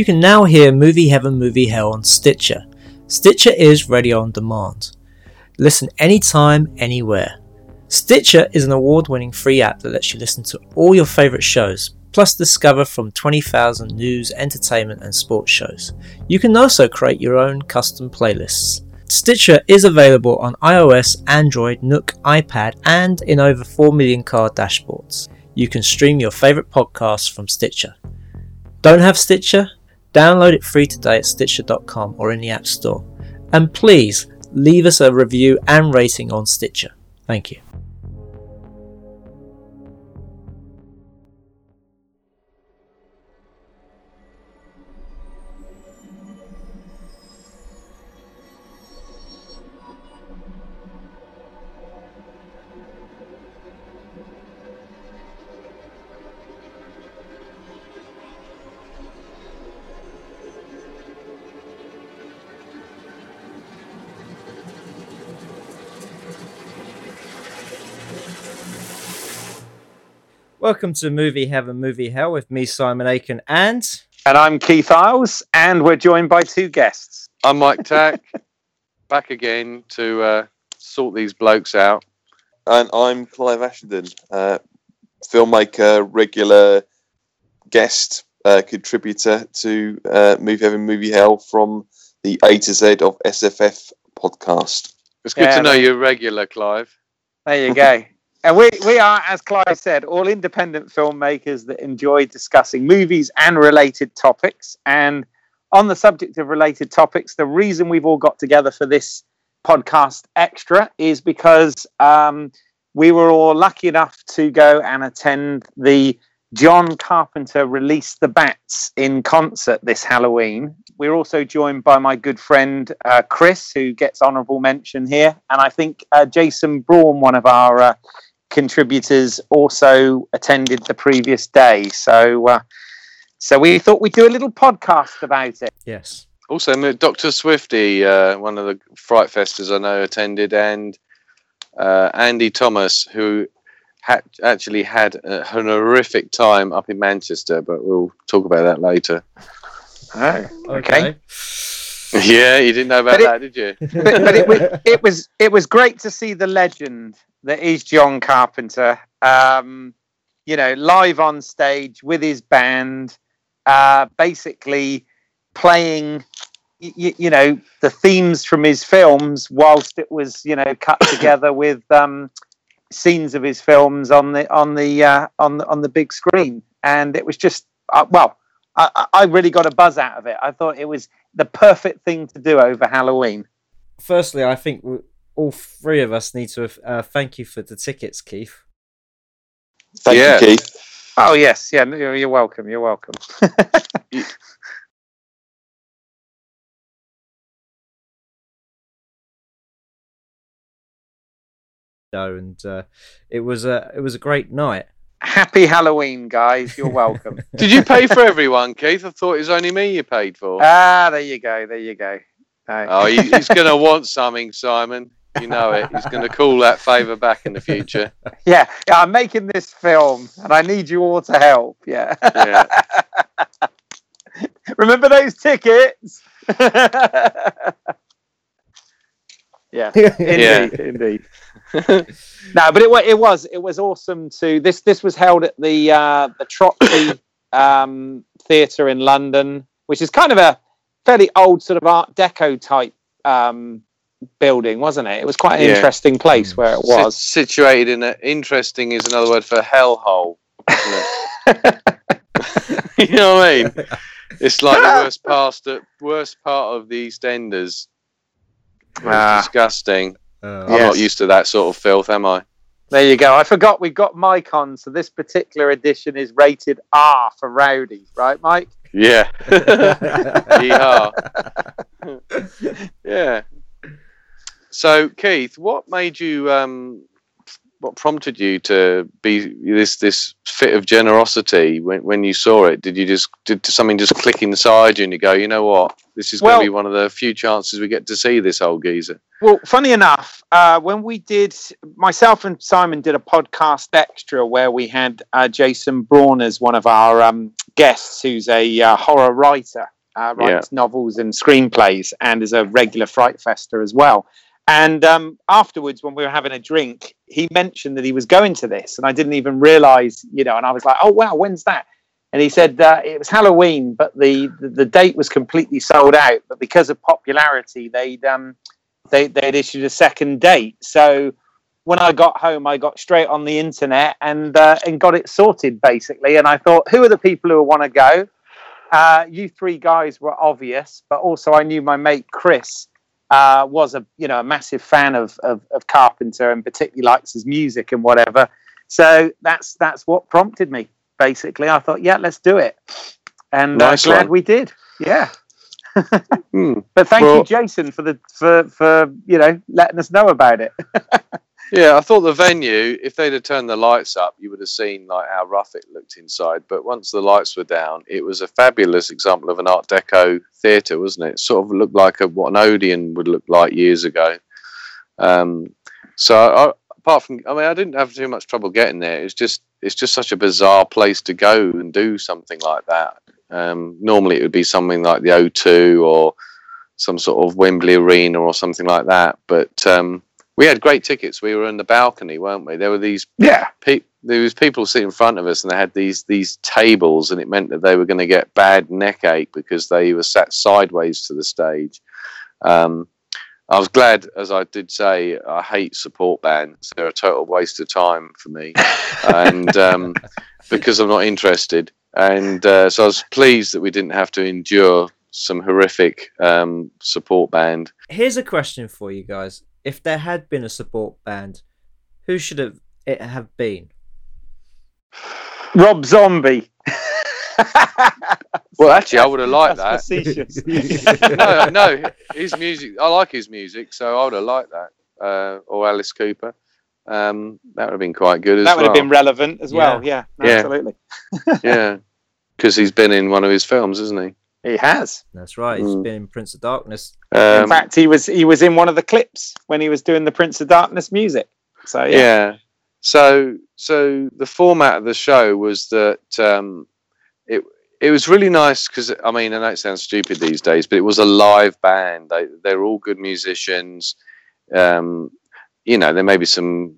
You can now hear Movie Heaven, Movie Hell on Stitcher. Stitcher is radio on demand. Listen anytime, anywhere. Stitcher is an award winning free app that lets you listen to all your favourite shows, plus discover from 20,000 news, entertainment, and sports shows. You can also create your own custom playlists. Stitcher is available on iOS, Android, Nook, iPad, and in over 4 million car dashboards. You can stream your favourite podcasts from Stitcher. Don't have Stitcher? Download it free today at Stitcher.com or in the App Store. And please leave us a review and rating on Stitcher. Thank you. Welcome to Movie Heaven, Movie Hell with me, Simon Aiken, and. And I'm Keith Isles, and we're joined by two guests. I'm Mike Tack, back again to uh, sort these blokes out. And I'm Clive Ashenden, uh, filmmaker, regular guest uh, contributor to uh, Movie Heaven, Movie Hell from the A to Z of SFF podcast. It's good Yeah, to know you're regular, Clive. There you go. And we, we are, as Clive said, all independent filmmakers that enjoy discussing movies and related topics. And on the subject of related topics, the reason we've all got together for this podcast extra is because um, we were all lucky enough to go and attend the John Carpenter Release the Bats in concert this Halloween. We're also joined by my good friend uh, Chris, who gets honourable mention here, and I think uh, Jason Braun, one of our uh, contributors, also attended the previous day. So, uh, so we thought we'd do a little podcast about it. Yes. Also, Dr. Swifty, uh, one of the Fright Festers I know, attended, and uh, Andy Thomas, who had actually had a, an horrific time up in Manchester, but we'll talk about that later. Oh, okay. yeah, you didn't know about it- that, did you? but, but it, was, it was it was great to see the legend that is John Carpenter. Um, you know, live on stage with his band, uh, basically playing. You, you know the themes from his films, whilst it was you know cut together with um, scenes of his films on the on the uh, on the on the big screen, and it was just uh, well, I, I- I really got a buzz out of it. I thought it was the perfect thing to do over Halloween. Firstly, I think we, all three of us need to uh, thank you for the tickets, Keith. Thank Yeah. you, Keith. Oh yes, yeah. You're you're welcome. You're welcome. Joe, And uh, it was a it was a great night. Happy Halloween, guys. You're welcome. Did you pay for everyone, Keith? I thought it was only me you paid for. ah, there you go. There you go. No. Oh, he, he's going to want something, Simon. You know it. He's going to call that favour back in the future. Yeah, yeah. I'm making this film, and I need you all to help. Yeah. Yeah. Remember those tickets? yeah. Indeed. Indeed. no, but it was it was it was awesome to this. This was held at the uh, the Troxy um, Theatre in London, which is kind of a fairly old sort of Art Deco type um, building, wasn't it? It was quite an Yeah. interesting place where it Sit- was. situated in a interesting is another word for hellhole. You know what I mean? It's like the worst past worst part of the EastEnders. It's Ah. disgusting. Uh, I'm not used to that sort of filth, am I? There you go. I forgot we've got Mike on, so this particular edition is rated R for rowdy, right, Mike? Yeah. Yeehaw. yeah. So, Keith, what made you? Um, what prompted you to be this this fit of generosity when, when you saw it? Did you just did something just click inside you and you go, you know what, this is going to be one of the few chances we get to see this old geezer? Well, funny enough, uh, when we did, myself and Simon did a podcast extra where we had uh, Jason Braun as one of our um, guests, who's a uh, horror writer, uh, writes novels and screenplays, and is a regular Fright Fester as well. And um, afterwards, when we were having a drink, he mentioned that he was going to this, and I didn't even realize, you know. And I was like, "Oh wow, when's that?" And he said uh, it was Halloween, but the, the, the date was completely sold out. But because of popularity, they'd um, they they'd issued a second date. So when I got home, I got straight on the internet and uh, and got it sorted basically. And I thought, who are the people who want to go? Uh, you three guys were obvious, but also I knew my mate Chris uh, was a you know a massive fan of, of, of Carpenter and particularly likes his music and whatever. So that's that's what prompted me. Basically, I thought, yeah, let's do it, and uh, Nice glad one. we did. Yeah, Hmm. but thank Well- you, Jason, for the for for you know letting us know about it. Yeah, I thought the venue, if they'd have turned the lights up, you would have seen like how rough it looked inside. But once the lights were down, it was a fabulous example of an Art Deco theatre, wasn't it? it Sort of looked like a, what an Odeon would look like years ago. Um, so I, apart from, I mean, I didn't have too much trouble getting there. It's just, it's just such a bizarre place to go and do something like that. Um, normally, it would be something like the O2 or some sort of Wembley Arena or something like that. But um, we had great tickets. We were in the balcony, weren't we? There were these Yeah, pe- there was people sitting in front of us, and they had these these tables, and it meant that they were going to get bad neck ache because they were sat sideways to the stage. Um, I was glad, as I did say, I hate support bands. They're a total waste of time for me, and um, because I'm not interested. And uh, so I was pleased that we didn't have to endure some horrific um, support band. Here's a question for you guys: If there had been a support band, who should have it have been? Rob Zombie. Well, actually, I would have liked That's that. no, no, his music. I like his music, so I would have liked that. Uh, or Alice Cooper. Um, that would have been quite good as well. that would well. have been relevant as well. Yeah, Yeah. absolutely. yeah, because he's been in one of his films, isn't he? He has. That's right. He's Mm. been in Prince of Darkness. in Um, fact, he was he was in one of the clips when he was doing the Prince of Darkness music. So yeah, yeah. So, so the format of the show was that um, it it was really nice because I mean I know it sounds stupid these days, but it was a live band. They they're all good musicians. Um, you know, there may be some.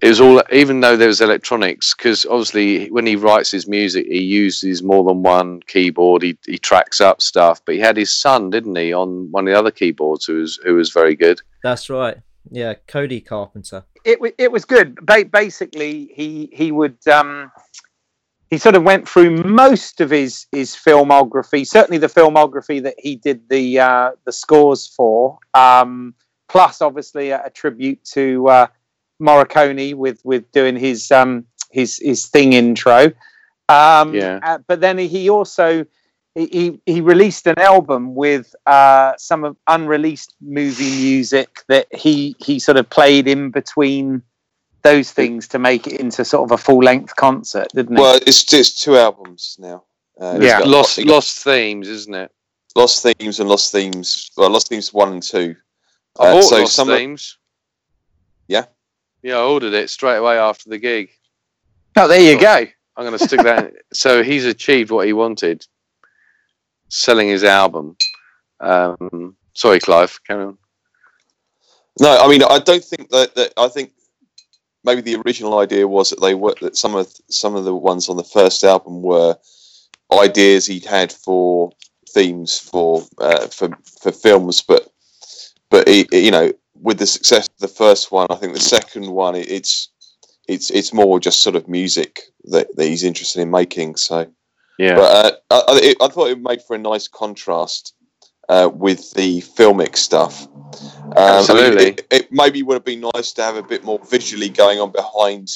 It was all even though there was electronics because obviously when he writes his music, he uses more than one keyboard. He he tracks up stuff, but he had his son, didn't he, on one of the other keyboards who was who was very good. That's right. Yeah, Cody Carpenter. it wa- it was good. Ba- basically, he he would um, he sort of went through most of his his filmography. Certainly, the filmography that he did the uh, the scores for. Um, plus, obviously, a, a tribute to uh, Morricone with with doing his um, his his thing intro. Um, Yeah. uh, but then he also he, he, he released an album with uh, some of unreleased movie music that he he sort of played in between those things to make it into sort of a full length concert, didn't it? Well, it's it's two albums now. Uh, Yeah. got- Lost he lost themes, isn't it? lost themes and lost themes. Well, lost themes one and two. I Uh, bought so Lost some of- Themes. Yeah? Yeah, I ordered it straight away after the gig. oh, there you go. I'm going to stick that. so he's achieved what he wanted, selling his album. Um, sorry, Clive. Carry on. No, I mean, I don't think that, that. I think maybe the original idea was that they were that some of some of the ones on the first album were ideas he'd had for themes for uh, for for films, but but he, you know, with the success of the first one, I think the second one it's it's it's more just sort of music that, that he's interested in making. So. Yeah. But uh, I, I, it, I thought it made for a nice contrast uh, with the filmic stuff. Um, I mean, Absolutely. it, it maybe would have been nice to have a bit more visually going on behind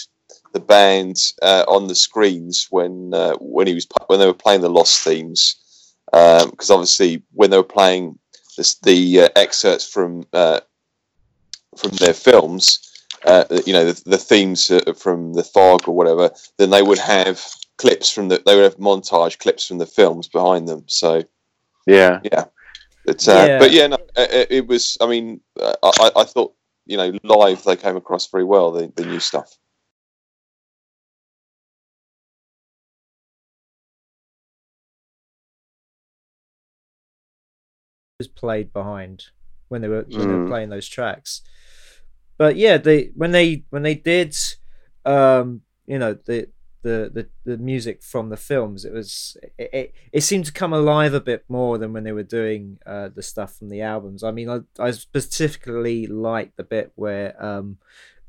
the band uh, on the screens when uh, when he was when they were playing the Lost themes, because obviously when they were playing this, the uh, excerpts from uh, from their films, uh, you know, the, the themes uh, from the fog or whatever, then they would have clips from the they would have montage clips from the films behind them. So yeah, yeah, but uh, yeah. but yeah, no, it, it, was. I mean, uh, I, I thought you know live they came across very well the, the new stuff. was played behind when they were, when mm. they were hmm. playing those tracks but yeah, they when they when they did, um, you know the. The, the, the music from the films it was it, it, it seemed to come alive a bit more than when they were doing uh, the stuff from the albums i mean i, I specifically like the bit where um,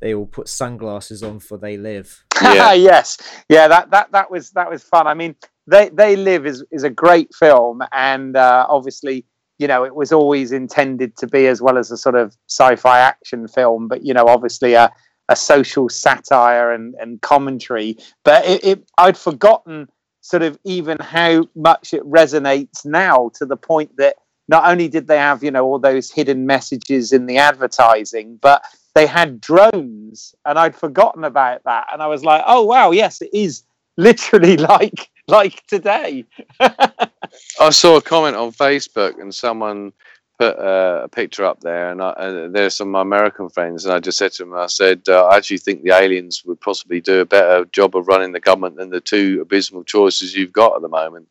they all put sunglasses on for they live Yeah. yes, yeah, that that that was that was fun. I mean, they they live is is a great film, and uh, obviously, you know, it was always intended to be as well as a sort of sci-fi action film, but you know, obviously a a social satire and and commentary. But it, it I'd forgotten sort of even how much it resonates now to the point that not only did they have you know all those hidden messages in the advertising, but they had drones and I'd forgotten about that and I was like oh wow yes it is literally like like today I saw a comment on Facebook and someone put uh, a picture up there, and I, uh, there's some of my American friends, and I just said to them, I said, uh, I actually think the aliens would possibly do a better job of running the government than the two abysmal choices you've got at the moment.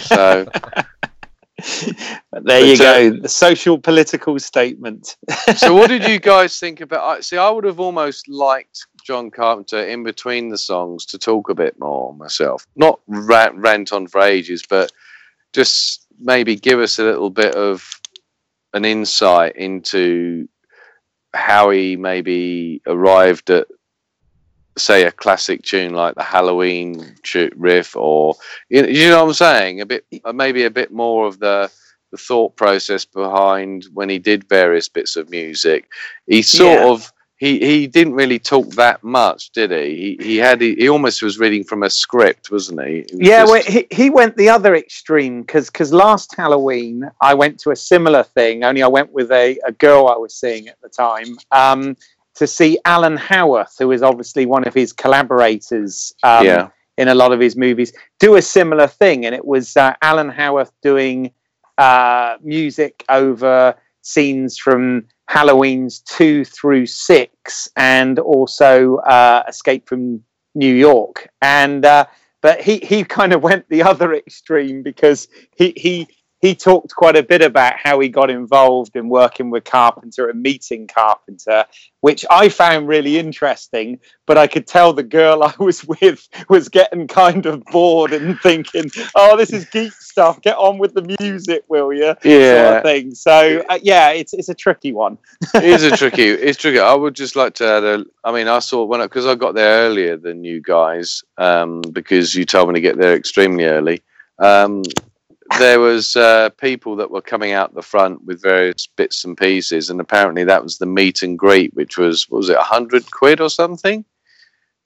So there you But, uh, go the social political statement so what did you guys think about I see i would have almost liked john carpenter in between the songs to talk a bit more myself not rant, rant on for ages but just maybe give us a little bit of an insight into how he maybe arrived at say a classic tune like the halloween riff or you know, you know what i'm saying a bit uh, maybe a bit more of the the thought process behind when he did various bits of music. He sort Yeah. of he he didn't really talk that much, did he? He he had he, he almost was reading from a script, wasn't he? Was yeah just- well, he, he went the other extreme because because last halloween i went to a similar thing only i went with a, a girl i was seeing at the time um, to see alan howarth who is obviously one of his collaborators um, yeah, in a lot of his movies do a similar thing and it was uh, alan howarth doing uh, music over scenes from halloween's 2 through 6 and also uh, escape from new york. And uh, but he he kind of went the other extreme because he he he talked quite a bit about how he got involved in working with Carpenter and meeting Carpenter, which I found really interesting. But I could tell the girl I was with was getting kind of bored and thinking, "Oh, this is geek stuff. Get on with the music, will you?" Yeah, Sort of thing. So uh, yeah, it's it's a tricky one. it is a tricky. It's tricky. I would just like to add a. I mean, I saw when because I, got there earlier than you guys, um, because you told me to get there extremely early. Um, there was uh, people that were coming out the front with various bits and pieces, and apparently that was the meet and greet, which was what was it a hundred quid or something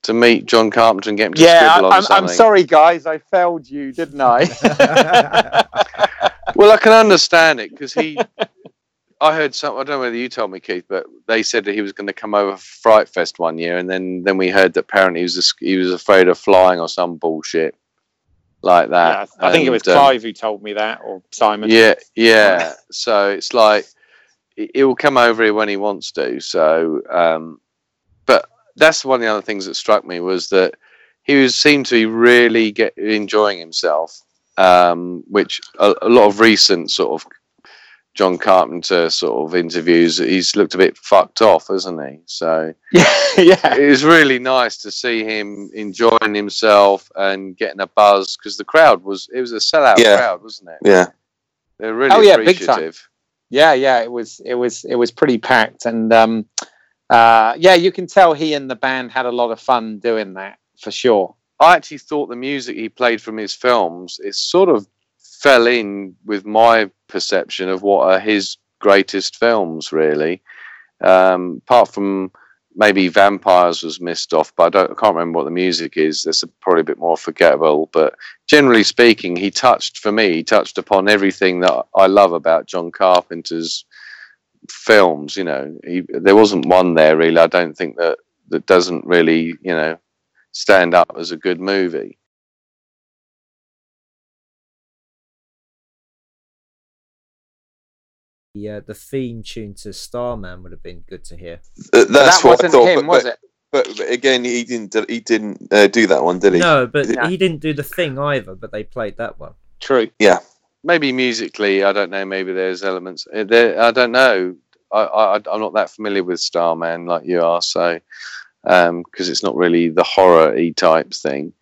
to meet John Carpenter and get him to Yeah, scribble on I, I'm, something. I'm sorry, guys. I failed you, didn't I? Well, I can understand it because he. I heard some. I don't know whether you told me, Keith, but they said that he was going to come over for Fright Fest one year, and then then we heard that apparently he was a, he was afraid of flying or some bullshit like yeah, that. I think it was And, um, Clive who told me that, or Simon. yeah, yeah. So it's like he he will come over here when he wants to. So, um, but that's one of the other things that struck me was that he was seemed to be really get enjoying himself, um, which a, a lot of recent sort of John Carpenter sort of interviews, he's looked a bit fucked off, hasn't he? So yeah, yeah. it was really nice to see him enjoying himself and getting a buzz because the crowd was it was a sellout Yeah. crowd, wasn't it? Yeah. They're really Oh, yeah, big time. appreciative. yeah yeah it was it was it was pretty packed and um uh yeah you can tell he and the band had a lot of fun doing that for sure I actually thought the music he played from his films it sort of fell in with my perception of what are his greatest films really. Um, apart from maybe Vampires was missed off, but I I can't remember what the music is. That's probably a bit more forgettable. But generally speaking, he touched for me. He touched upon everything that I love about John Carpenter's films. You know, he, there wasn't one there really. I don't think that that doesn't really you know stand up as a good movie. The, uh, the theme tune to Starman would have been good to hear. Th- That's that what I wasn't thought. him but, was but, it But, but again, he didn't. He didn't uh, do that one, did he? No, but Yeah. he didn't do the thing either. But they played that one. true Yeah. maybe musically, I don't know. Maybe there's elements. uh, There, I don't know. I, I, I'm not that familiar with Starman like you are, so because it's not really the horror e type thing.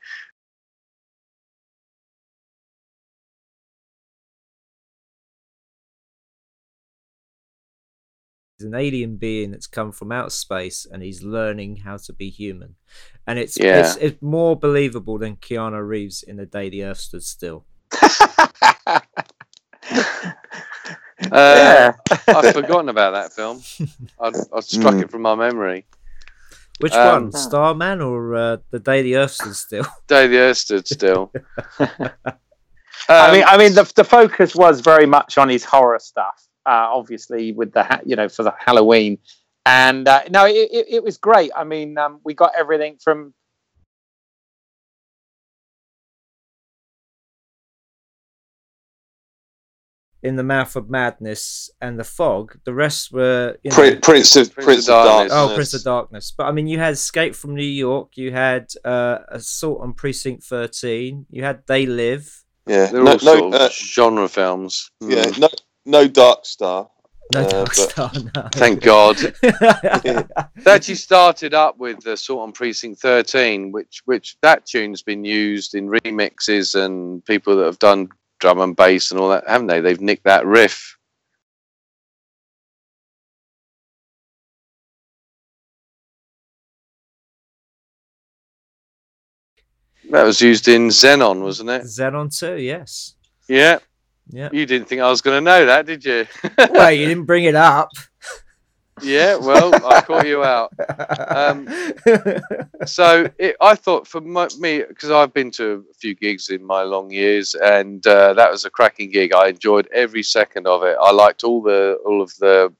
He's an alien being that's come from outer space and he's learning how to be human. And it's, Yeah. it's it's more believable than Keanu Reeves in The Day the Earth Stood Still. Uh, yeah. I've forgotten about that film. I, I struck Mm. it from my memory. Which Um, one? Starman or uh, The Day the Earth Stood Still? Day the Earth stood still. I mean, Um, I mean, the the focus was very much on his horror stuff. Uh, obviously, with the ha- you know for the Halloween, and uh, no, it, it, it was great. I mean, um, we got everything from In the Mouth of Madness and The Fog. The rest were. You know, Prin- Prince of Prince Prince, of of Darkness. Darkness. Oh, Prince of Darkness. But I mean, you had Escape from New York. You had uh, Assault on Precinct 13. You had They Live. Yeah, they're no, all sort no, of uh, genre films. yeah, Mm. no, no Dark Star. No Uh, Dark Star. No. Thank God. They actually started up with the Assault on Precinct 13, which which that tune's been used in remixes and people that have done drum and bass and all that, haven't they? They've nicked that riff. That was used in Xenon, wasn't it? Xenon 2, yes. Yeah. Yeah. You didn't think I was going to know that, did you? well, you didn't bring it up. yeah. Well, I caught you out. Um, so it, I thought for my, me because I've been to a few gigs in my long years, and uh, that was a cracking gig. I enjoyed every second of it. I liked all the all of the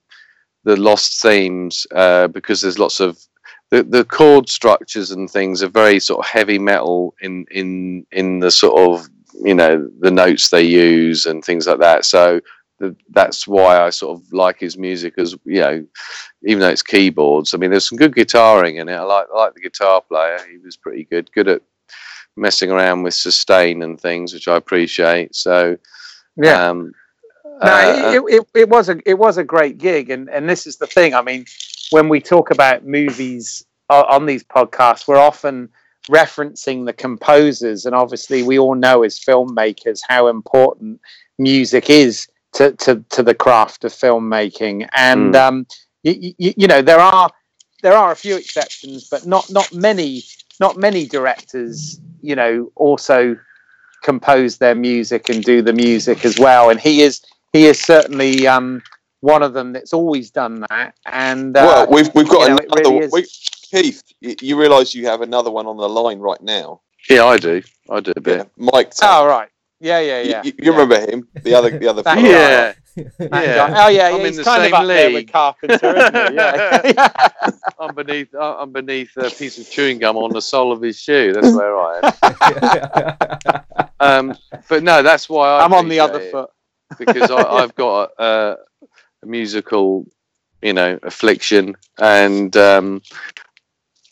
the lost themes uh, because there's lots of the, the chord structures and things are very sort of heavy metal in in in the sort of you know the notes they use and things like that. So the, that's why I sort of like his music as you know even though it's keyboards. I mean, there's some good guitaring in it. I like I like the guitar player. He was pretty good, good at messing around with sustain and things, which I appreciate. So yeah. um, No, uh, it, it, it was a it was a great gig, and and this is the thing. I mean, when we talk about movies on these podcasts, we're often referencing the composers, and obviously, we all know as filmmakers how important music is to to, to the craft of filmmaking. And Mm. um, you, you, you know, there are there are a few exceptions, but not not many not many directors, you know, also compose their music and do the music as well. And he is he is certainly um, one of them that's always done that. And uh, well, we've we've got you know, another. really we, Keith, you, you realise you have another one on the line right now. yeah, I do. I do a bit. Mike. oh right, yeah, yeah, yeah. you, you remember him? The other, the other. Yeah, yeah. Oh yeah, I'm yeah. in He's the kind of same up there with. Carpenter, isn't he? Yeah. I'm beneath. uh, I'm beneath a piece of chewing gum on the sole of his shoe. That's where I am. Um, but no, that's why I I'm on the other it. foot. because I, I've got a, a musical, you know, affliction, and um,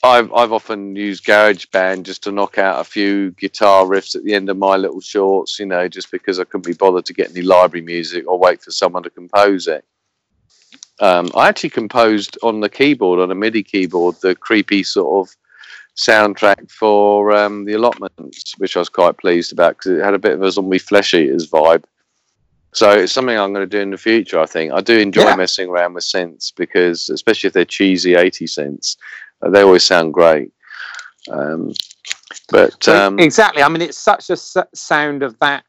I've I've often used GarageBand just to knock out a few guitar riffs at the end of my little shorts, you know, just because I couldn't be bothered to get any library music or wait for someone to compose it. Um, I actually composed on the keyboard, on a MIDI keyboard, the creepy sort of soundtrack for um, the allotments, which I was quite pleased about because it had a bit of a zombie flesh eaters vibe. So it's something I'm going to do in the future. I think I do enjoy Yeah. messing around with synths because, especially if they're cheesy 80 synths, they always sound great. Um, but um, exactly. I mean, it's such a s- sound of that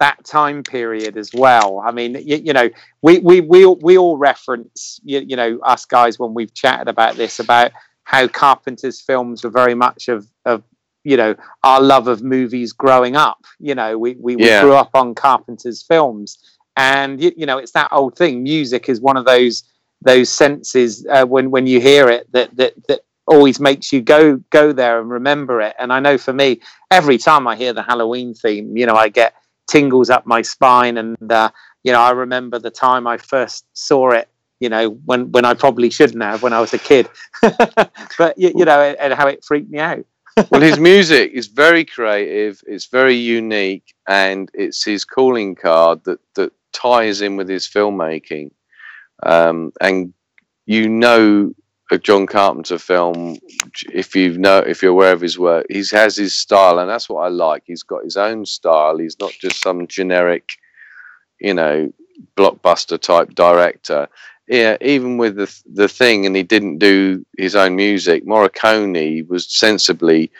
that time period as well. I mean, you, you know, we we we all, we all reference you, you know us guys when we've chatted about this about how Carpenter's films were very much of of you know our love of movies growing up. You know, we we, we Yeah. grew up on Carpenter's films, and you, you know, it's that old thing. Music is one of those those senses uh, when when you hear it that that that always makes you go go there and remember it. And I know for me, every time I hear the Halloween theme, you know, I get tingles up my spine, and uh, you know, I remember the time I first saw it. You know, when when I probably shouldn't have when I was a kid, but you, you know, and, how it freaked me out. well, his music is very creative. It's very unique, and it's his calling card that that ties in with his filmmaking. Um, and you know a John Carpenter film if you know if you're aware of his work. He has his style, and that's what I like. He's got his own style. He's not just some generic, you know, blockbuster type director. Yeah, even with the the thing, and he didn't do his own music. Morricone was sensibly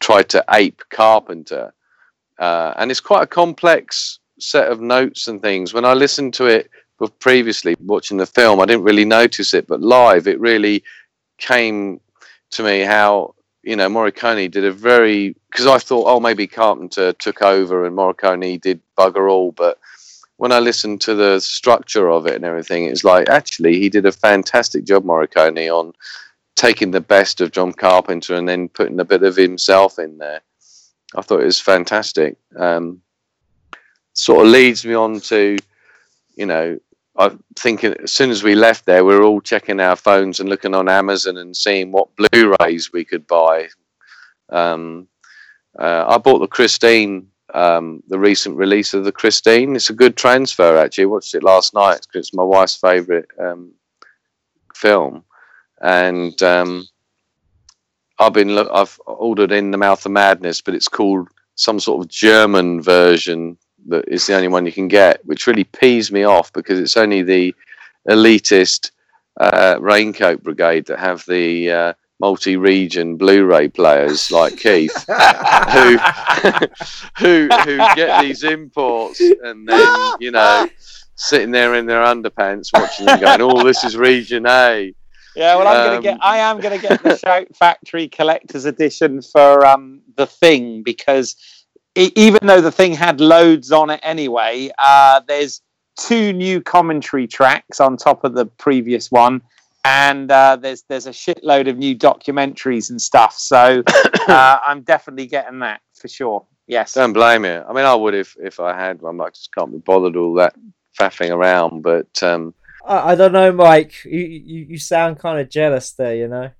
tried to ape Carpenter, uh, and it's quite a complex set of notes and things. When I listened to it previously, watching the film, I didn't really notice it, but live, it really came to me how you know Morricone did a very because I thought oh maybe Carpenter took over and Morricone did bugger all, but when I listened to the structure of it and everything, it's like actually he did a fantastic job Morricone on taking the best of John Carpenter and then putting a bit of himself in there. I thought it was fantastic. Um, sort of leads me on to, you know, I think as soon as we left there, we were all checking our phones and looking on Amazon and seeing what Blu-rays we could buy. Um, uh, I bought the Christine, um, the recent release of the Christine. It's a good transfer actually. I watched it last night because it's my wife's favourite um, film, and um, I've been. I've ordered in the Mouth of Madness, but it's called some sort of German version that is the only one you can get, which really pees me off because it's only the elitist uh, Raincoat Brigade that have the uh, multi-region Blu-ray players like Keith, who who who get these imports and then you know sitting there in their underpants watching them going, "Oh, this is region A." Yeah, well, I'm um, gonna get. I am gonna get the Shout Factory Collector's Edition for um, the Thing because even though the thing had loads on it anyway, uh, there's two new commentary tracks on top of the previous one, and uh, there's there's a shitload of new documentaries and stuff. So uh, I'm definitely getting that for sure. Yes. Don't blame you. I mean, I would if if I had one. I just can't be bothered all that faffing around. But um, I, I don't know, Mike. You, you you sound kind of jealous there. You know.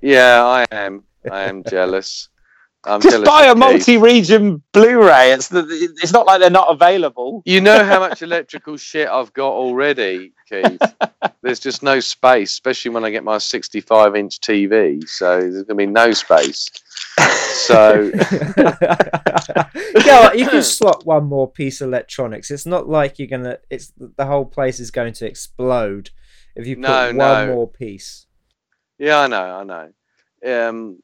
Yeah, I am. I am jealous. I'm Just buy a multi-region Blu-ray. It's the, it's not like they're not available. You know how much electrical shit I've got already, Keith. there's just no space, especially when I get my 65-inch TV. So there's gonna be no space. So yeah, you can slot one more piece of electronics. It's not like you're gonna. It's the whole place is going to explode if you put no, one no. more piece. Yeah, I know, I know. Um,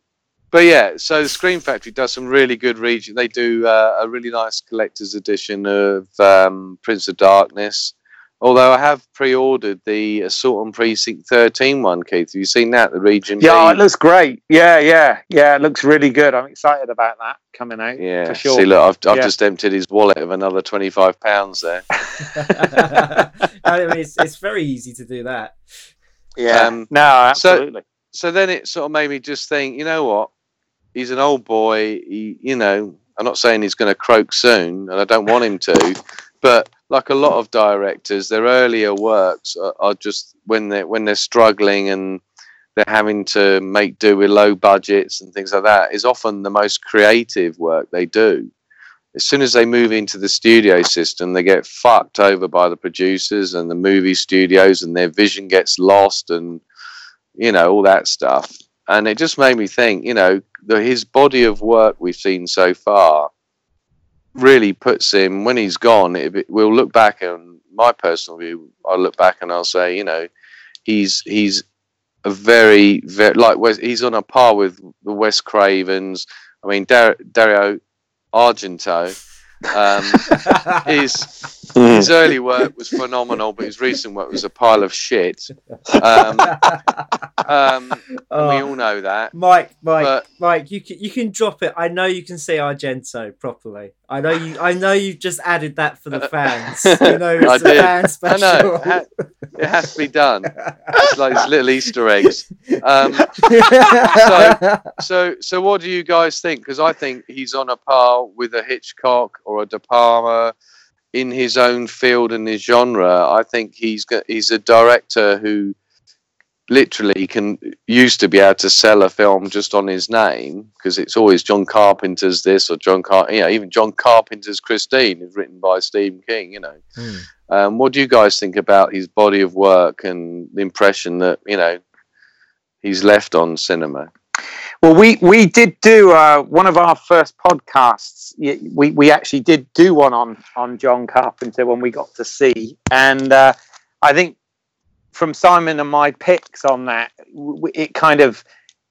but yeah, so the Scream Factory does some really good region. They do uh, a really nice collector's edition of um, Prince of Darkness. Although I have pre-ordered the Assault on Precinct 13 one, Keith. Have you seen that? The region. Yeah, B? it looks great. Yeah, yeah, yeah. It looks really good. I'm excited about that coming out. Yeah, for sure. See, look, I've, I've yeah. just emptied his wallet of another 25 pounds there. I mean, it's, it's very easy to do that. Yeah. Um, no, absolutely. So, so then it sort of made me just think, you know what? He's an old boy. He, you know, I'm not saying he's going to croak soon, and I don't want him to, but like a lot of directors, their earlier works are, are just when they when they're struggling and they're having to make do with low budgets and things like that is often the most creative work they do. As soon as they move into the studio system, they get fucked over by the producers and the movie studios, and their vision gets lost, and you know all that stuff. And it just made me think, you know, the, his body of work we've seen so far really puts him when he's gone. It, we'll look back and my personal view. I'll look back and I'll say, you know, he's he's a very very like he's on a par with the Wes Cravens. I mean, Dar- Dario Argento um, his his early work was phenomenal, but his recent work was a pile of shit. Um, um, oh, we all know that. Mike, Mike, but, Mike, you can you can drop it. I know you can say Argento properly. I know you. I know you just added that for the fans. You know, it's I did. fan special. I know. It, ha- it has to be done. It's like these little Easter eggs. Um, so, so, so, what do you guys think? Because I think he's on a par with a Hitchcock or a De Palma in his own field and his genre. I think he's got, he's a director who literally can used to be able to sell a film just on his name because it's always John Carpenter's this or John Car, you know, even John Carpenter's Christine is written by Stephen King. You know, Hmm. um, what do you guys think about his body of work and the impression that you know he's left on cinema? Well, we we did do uh, one of our first podcasts. We we actually did do one on on John Carpenter when we got to see, and uh, I think from Simon and my picks on that, it kind of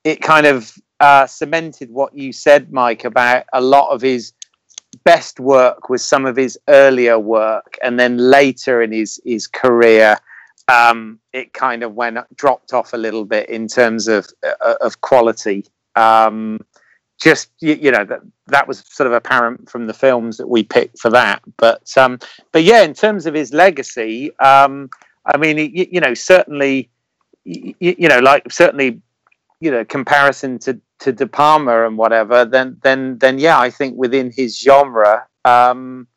it kind of uh, cemented what you said, Mike, about a lot of his best work was some of his earlier work, and then later in his his career, um, it kind of went dropped off a little bit in terms of uh, of quality. Um, just you, you know that that was sort of apparent from the films that we picked for that. But um, but yeah, in terms of his legacy, um, I mean, you, you know, certainly, you, you know, like certainly, you know, comparison to to De Palma and whatever, then then then yeah, I think within his genre, um,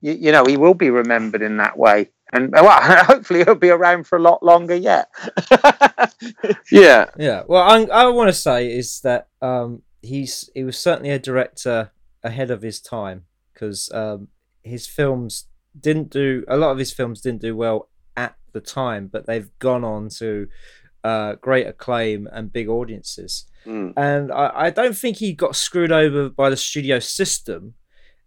you, you know, he will be remembered in that way. And well, hopefully he'll be around for a lot longer yet. Yeah, Yeah. Well, I, I want to say is that um, he's he was certainly a director ahead of his time because um, his films didn't do a lot of his films didn't do well at the time, but they've gone on to uh, great acclaim and big audiences. Mm. And I, I don't think he got screwed over by the studio system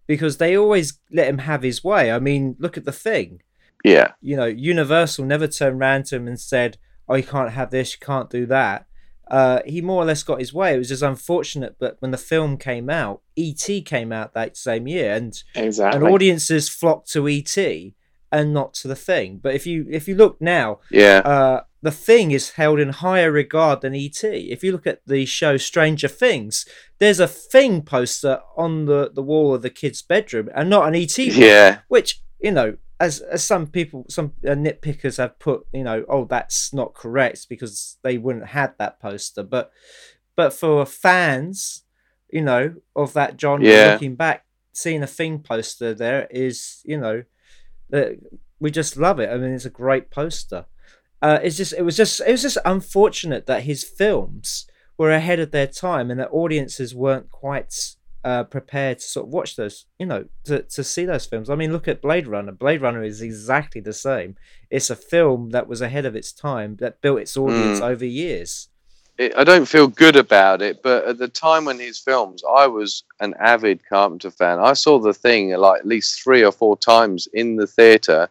because they always let him have his way. I mean, look at the thing yeah, you know, Universal never turned round to him and said, "Oh, you can't have this, you can't do that." Uh, he more or less got his way. It was just unfortunate, but when the film came out, E.T. came out that same year, and exactly. and audiences flocked to E.T. and not to the thing. But if you if you look now, yeah, uh, the thing is held in higher regard than E.T. If you look at the show Stranger Things, there's a thing poster on the, the wall of the kid's bedroom and not an E.T. one yeah, which you know as as some people some uh, nitpickers have put you know oh that's not correct because they wouldn't have that poster. But but for fans you know of that genre Yeah. looking back seeing a thing poster there is you know uh, we just love it. I mean it's a great poster. Uh, it's just it was just it was just unfortunate that his films were ahead of their time and that audiences weren't quite uh, prepared to sort of watch those, you know, to, to see those films. I mean, look at Blade Runner. Blade Runner is exactly the same. It's a film that was ahead of its time, that built its audience over years. it, I don't feel good about it, but at the time when these films, I was an avid Carpenter fan. I saw the thing like at least three or four times in the theater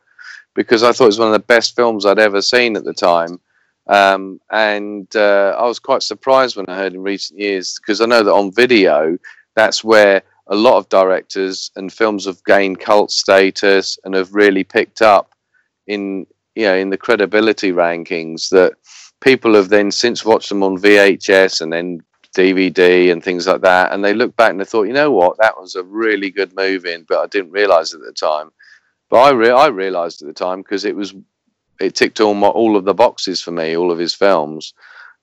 because I thought it was one of the best films I'd ever seen at the time. Um, and uh, I was quite surprised when I heard in recent years because I know that on video, that's where a lot of directors and films have gained cult status and have really picked up in you know in the credibility rankings that people have then since watched them on VHS and then DVD and things like that, and they look back and they thought, you know what, that was a really good movie, but I didn't realize it at the time. But I re- I realized at the time because it was it ticked all my, all of the boxes for me, all of his films.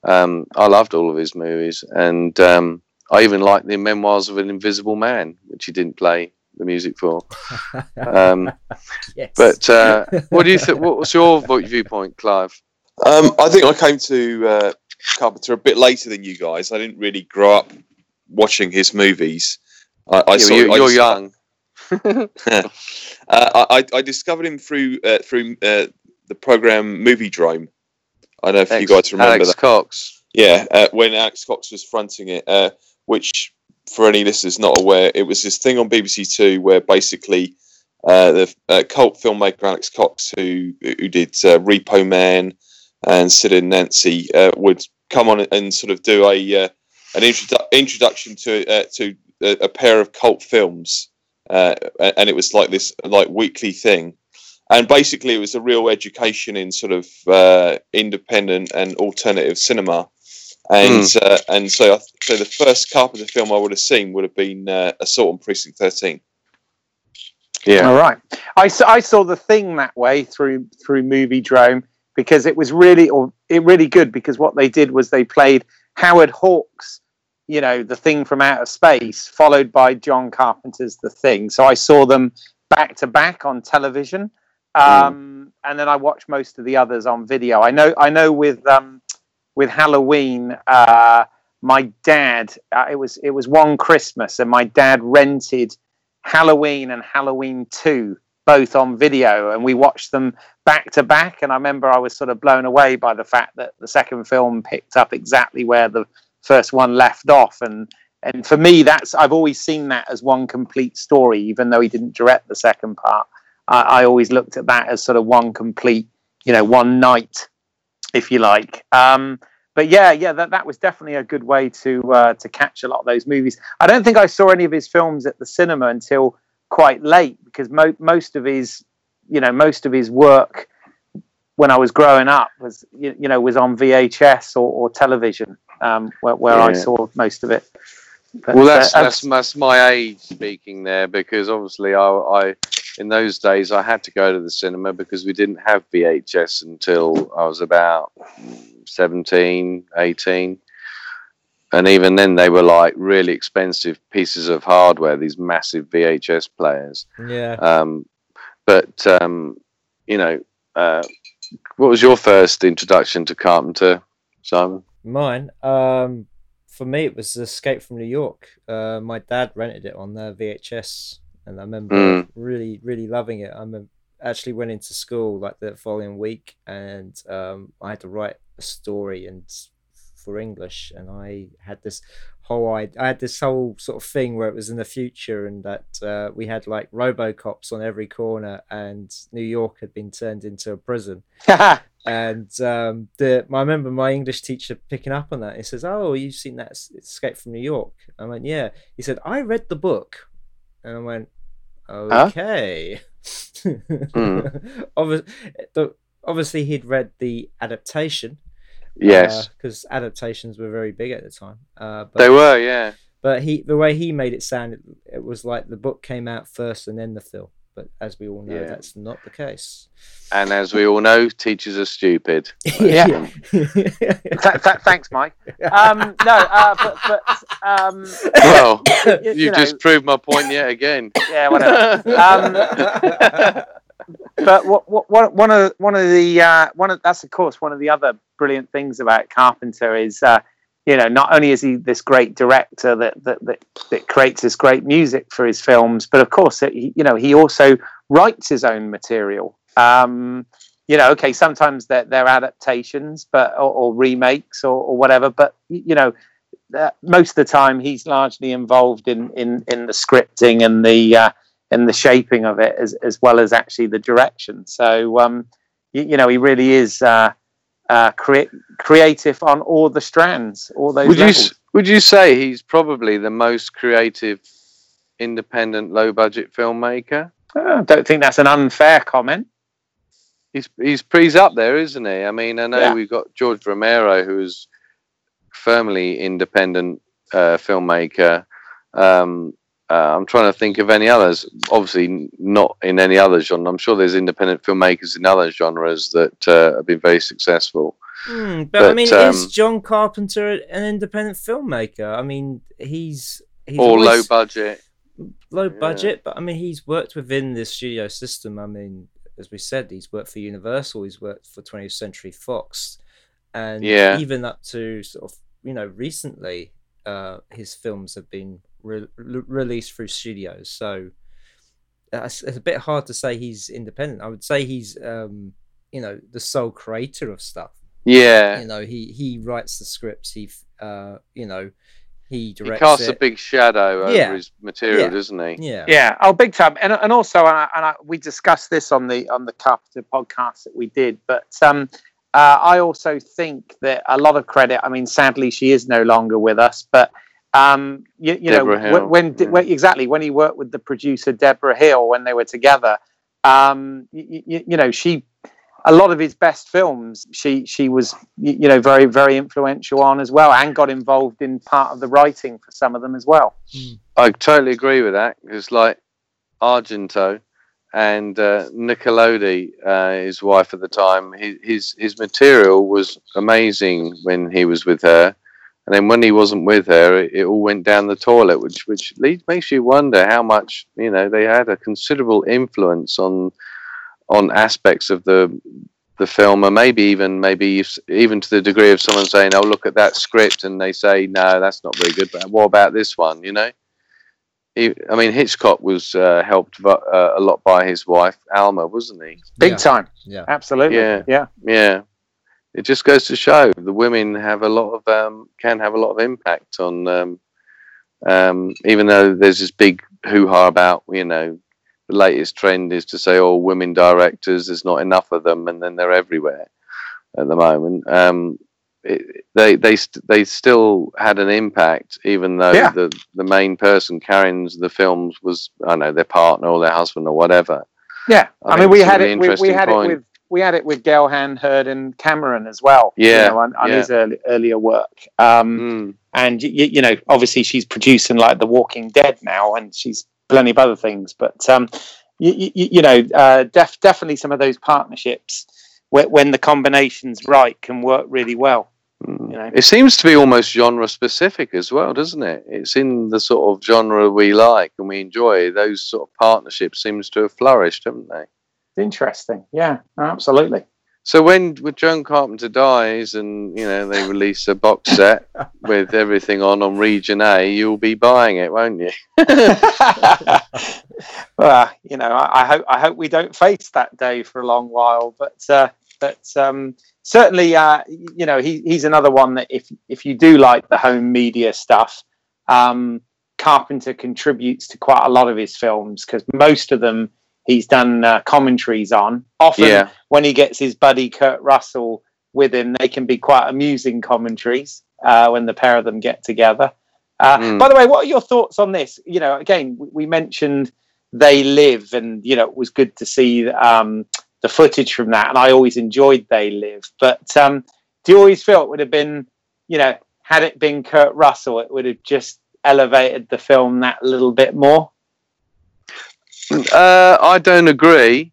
Um, I loved all of his movies, and um, I even liked the Memoirs of an Invisible Man, which he didn't play the music for. Um, yes. but uh, what do you think? What's your viewpoint, Clive? Um, I think I came to uh, Carpenter a bit later than you guys. I didn't really grow up watching his movies. I, I Yeah, saw, you, I you're dis- young. uh, I, I discovered him through uh, through uh, the program Moviedrome. I don't know if you guys remember that. Alex that. Cox. Yeah, uh, when Alex Cox was fronting it, uh, which for any listeners not aware, it was this thing on BBC Two where basically uh, the uh, cult filmmaker Alex Cox, who who did uh, Repo Man and Sid and Nancy, uh, would come on and sort of do a uh, an introdu- introduction to uh, to a, a pair of cult films, and it was like this like weekly thing. And basically, it was a real education in sort of independent and alternative cinema and uh, and so I, so the first Carpenter film I would have seen would have been uh, Assault on Precinct Thirteen. Yeah. All right. I saw, I saw the thing that way through through Moviedrome because it was really or it really good because what they did was they played Howard Hawks, you know, the thing from outer space, followed by John Carpenter's The Thing. So I saw them back to back on television, um, and then I watched most of the others on video. I know I know with um, with Halloween. Uh, my dad, uh, it was it was one Christmas, and my dad rented Halloween and Halloween Two both on video, and we watched them back to back. And I remember I was sort of blown away by the fact that the second film picked up exactly where the first one left off, and and for me, that's I've always seen that as one complete story, even though he didn't direct the second part. I, I always looked at that as sort of one complete, you know, one night, if you like. Um, but yeah, yeah, that, that was definitely a good way to uh, to catch a lot of those movies. I don't think I saw any of his films at the cinema until quite late because mo- most of his, you know, most of his work when I was growing up was you, you know was on VHS or, or television um, where, where I saw most of it. But, well, that's, uh, that's that's my age speaking there because obviously I, I in those days I had to go to the cinema because we didn't have VHS until I was about 17, 18. And even then, they were like really expensive pieces of hardware, these massive VHS players. Yeah. Um, but, um, you know, uh, what was your first introduction to Carpenter, Simon? Mine, um, for me, it was Escape from New York. Uh, my dad rented it on the VHS, and I remember Mm. really, really loving it. I actually went into school like the following week, and um, I had to write a story and for English, and I had this whole I, I had this whole sort of thing where it was in the future, and that uh, we had like RoboCops on every corner, and New York had been turned into a prison and um, the I remember my English teacher picking up on that. He says, "Oh, you've seen that Escape from New York?" I went, "Yeah." He said, "I read the book," and I went, "Okay." Obvi- the- obviously, he'd read the adaptation. Yes, because adaptations were very big at the time. Uh, but they were, yeah. but he the way he made it sound, it, it was like the book came out first and then the film. But as we all know, Yeah. that's not the case. And as we all know, teachers are stupid. Yeah. Th- th- thanks, Mike. Um, no, uh, but, but um, Well, y- you, you know, just proved my point yet again. yeah, whatever. Um, but what, what, what, one of one of the uh, one of that's of course one of the other brilliant things about Carpenter is uh, you know not only is he this great director that that, that that creates this great music for his films, but of course it, you know he also writes his own material. Um, you know, okay, sometimes they're, they're adaptations, but or, or remakes or, or whatever. But you know, uh, most of the time he's largely involved in in in the scripting and the uh, and the shaping of it as as well as actually the direction. So um, you, you know, he really is uh, uh, crea- creative on all the strands, all those Would you levels. s- would you say he's probably the most creative, independent, low budget filmmaker? I don't think that's an unfair comment. He's he's he's up there, isn't he? I mean, I know Yeah. we've got George Romero, who is firmly independent uh, filmmaker. Um, uh, I'm trying to think of any others. Obviously, not in any other genre. I'm sure there's independent filmmakers in other genres that uh, have been very successful. Hmm, but, I mean, um, is John Carpenter an independent filmmaker? I mean, he's he's or low budget. low yeah. budget, but I mean, he's worked within the studio system. I mean, as we said, he's worked for Universal, he's worked for 20th Century Fox, and Yeah. even up to sort of you know recently, uh, his films have been re- re- released through studios. So it's, it's a bit hard to say he's independent. I would say he's um, you know the sole creator of stuff Yeah, you know he he writes the scripts he uh you know he he directs casts a big shadow over Yeah. his material, Yeah. doesn't he? yeah Yeah, oh, big time, and and also, and, I, and I, we discussed this on the on the Carpenter podcast that we did, but um, uh, I also think that a lot of credit. I mean, sadly, she is no longer with us, but um, you, you know, Debra when, Hill, when, yeah. when exactly when he worked with the producer Debra Hill when they were together, um, you, you know, she a lot of his best films she she was you know very very influential on as well and got involved in part of the writing for some of them as well I totally agree with that because, like Argento and uh, Nicolodi, uh, his wife at the time, his, his material was amazing when he was with her, and then when he wasn't with her, it, it all went down the toilet, which which leads, makes you wonder how much you know they had a considerable influence on on aspects of the the film, or maybe even maybe even to the degree of someone saying, "Oh, look at that script," and they say, "No, that's not very good." But what about this one? You know, He- I mean, Hitchcock was uh, helped vo- uh, a lot by his wife Alma, wasn't he? Big Yeah. time. Yeah. Absolutely. Yeah. Yeah. Yeah, it just goes to show the women have a lot of um, can have a lot of impact on. Um, um, even though there's this big hoo ha about you know the latest trend is to say oh women directors there's not enough of them and then they're everywhere at the moment. It, they they st- they still had an impact even though Yeah. the the main person carrying the films was I don't know their partner or their husband or whatever. Yeah. I I, mean, we had it. We, we had point. it with we had it with Gale Anne, Hurd, and Cameron as well. you Yeah, know, on, on yeah. his early, earlier work. Um, Mm. and you, you know, obviously she's producing like The Walking Dead now, and she's plenty of other things. But um, you, you, you know, uh, def, definitely some of those partnerships when the combination's right can work really well. Mm. You know. It seems to be almost genre specific as well, doesn't it? It's in the sort of genre we like and we enjoy. Those sort of partnerships seems to have flourished, haven't they? Interesting. Yeah, absolutely. So when when John Carpenter dies and you know they release a box set with everything on on Region A, you'll be buying it, won't you? well, you know, I, I hope I hope we don't face that day for a long while, but uh, but um, certainly, uh, you know, he, he's another one that if if you do like the home media stuff, um, Carpenter contributes to quite a lot of his films because most of them he's done uh, commentaries on. Often, Yeah. when he gets his buddy Kurt Russell with him, they can be quite amusing commentaries uh, when the pair of them get together. Uh, Mm. By the way, what are your thoughts on this? You know, again, we, we mentioned They Live, and you know, it was good to see um, the footage from that, and I always enjoyed They Live. But um, do you always feel it would have been, you know, had it been Kurt Russell, it would have just elevated the film that little bit more? Uh, I don't agree.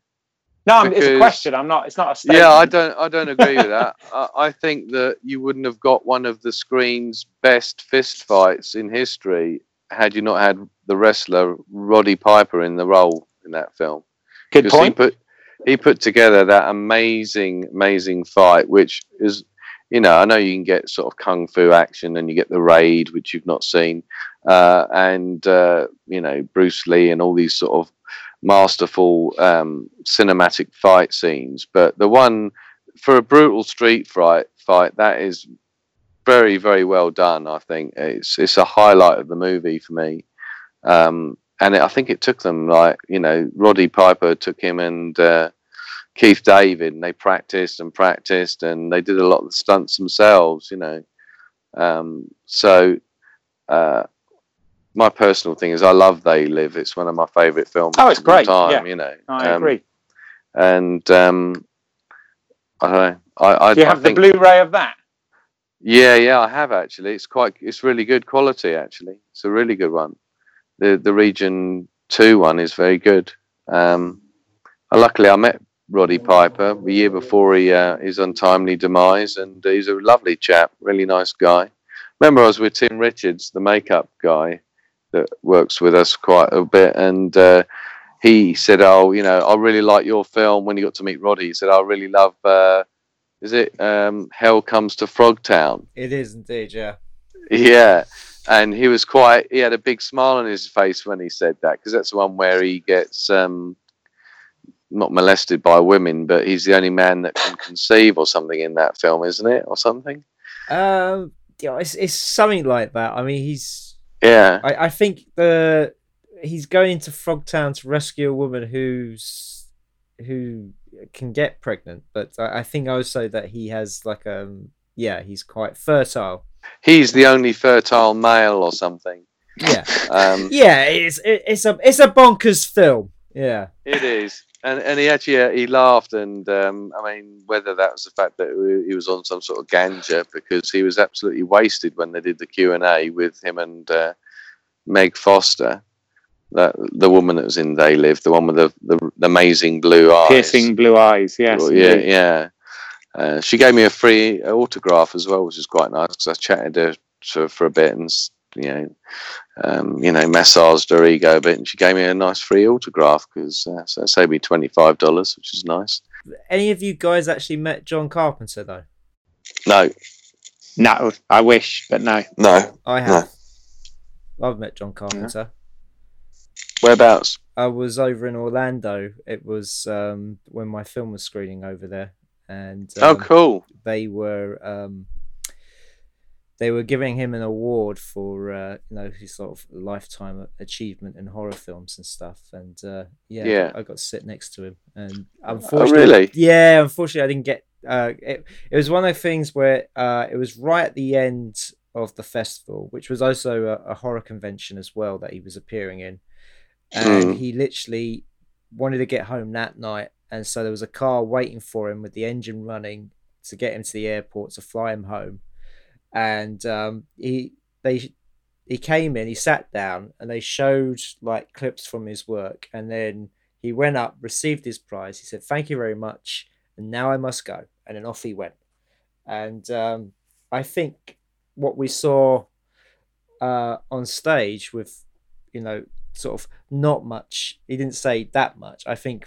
No, I'm- it's a question. I'm not. It's not a statement. Yeah, I don't. I don't agree with that. I, I think that you wouldn't have got one of the screen's best fist fights in history had you not had the wrestler Roddy Piper in the role in that film. Good Because he point. put he put together that amazing, amazing fight, which is, you know, I know you can get sort of kung fu action and you get the raid, which you've not seen, uh, and uh, you know Bruce Lee and all these sort of masterful um, cinematic fight scenes. But the one for a brutal street fight, fight that is very, very well done. I think it's it's a highlight of the movie for me. Um, and it, I think it took them like you know Roddy Piper took him and uh, Keith David, and they practiced and practiced, and they did a lot of the stunts themselves. You know, um, so uh, my personal thing is I love They Live. It's one of my favourite films. Oh, it's great, Time, yeah. you know, I Um, agree. and um, I don't know. I, I, Do you I have think, the Blu-ray of that? yeah, yeah, I have actually. It's quite, it's really good quality actually. It's a really good one. The the Region Two one is very good. Um, luckily, I met Roddy Piper the year before he uh, his untimely demise, and he's a lovely chap, really nice guy. Remember, I was with Tim Richards, the makeup guy that works with us quite a bit, and uh, he said, "Oh, you know, I really like your film." When he got to meet Roddy, he said, "I really love." Uh, is it um, Hell Comes to Frogtown? It is indeed, yeah. Yeah, and he was quite. He had a big smile on his face when he said that because that's the one where he gets um, not molested by women, but he's the only man that can conceive or something in that film, isn't it, or something? Um, yeah, it's it's something like that. I mean, he's. Yeah, I, I think the he's going into Frogtown to rescue a woman who's who can get pregnant, but I, I think also that he has like um yeah he's quite fertile. he's the only fertile male or something. Yeah, Um, yeah, it's it, it's a it's a bonkers film. Yeah, It is, and and he actually uh, he laughed, and um, I mean whether that was the fact that he was on some sort of ganja because he was absolutely wasted when they did the Q and A with him and uh, Meg Foster, that the woman that was in They Live, the one with the the, the amazing blue eyes, Piercing blue eyes. Yes. Well, yeah, indeed. yeah. Uh, she gave me a free autograph as well, which is quite nice because I chatted to her for, for a bit and you know, um, you know, massaged her ego a bit, and she gave me a nice free autograph because uh, so it saved me twenty five dollars, which is nice. any of you guys actually met John Carpenter though? No. No, I wish, but no. No. I have. No. I've met John Carpenter. Whereabouts? I was over in Orlando. It was um, when my film was screening over there, and oh, um, cool. they were um, they were giving him an award for uh, you know his sort of lifetime achievement in horror films and stuff. And uh, yeah, Yeah. I got to sit next to him, and Oh, unfortunately, really? yeah, unfortunately, I didn't get. Uh, it, it was one of the things where uh, it was right at the end of the festival, which was also a, a horror convention as well that he was appearing in, and Mm. he literally wanted to get home that night, and so there was a car waiting for him with the engine running to get him to the airport to fly him home, and um, he they he came in, he sat down, and they showed like clips from his work, and then he went up, received his prize. He said, "Thank you very much," and now I must go, and then off he went. And um, I think what we saw uh, on stage with, you know, sort of not much. He didn't say that much. I think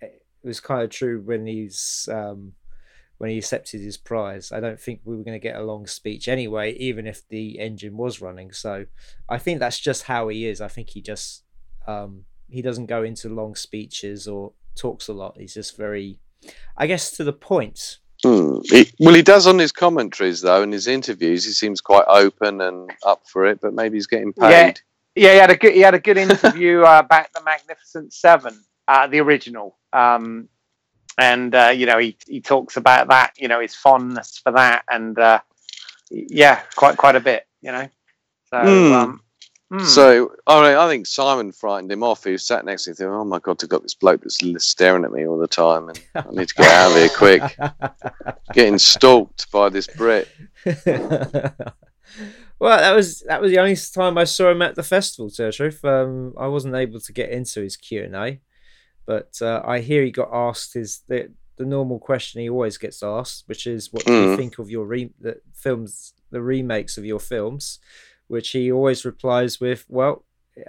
it was kind of true when he's um, when he accepted his prize. I don't think we were going to get a long speech anyway, even if the engine was running. So I think that's just how he is. I think he just um, he doesn't go into long speeches or talks a lot. He's just very, I guess, to the point. Hmm. He, well, he does on his commentaries though, in his interviews. He seems quite open and up for it, but maybe he's getting Yeah. paid. Yeah, he had a good he had a good interview uh, about the Magnificent Seven, uh, the original. Um, and uh, you know, he he talks about that, you know, his fondness for that, and uh, yeah, quite quite a bit, you know. So, Hmm. um, hmm. So, I mean, I think Simon frightened him off. He was sat next to him, thinking, "Oh my god, I've got this bloke that's staring at me all the time, and I need to get out of here quick." Getting stalked by this Brit. well, that was that was the only time I saw him at the festival. To the truth, um, I wasn't able to get into his Q and A, but uh, I hear he got asked his the, the normal question he always gets asked, which is, "What do you Mm. think of your re- the films, the remakes of your films?" Which he always replies with, "Well,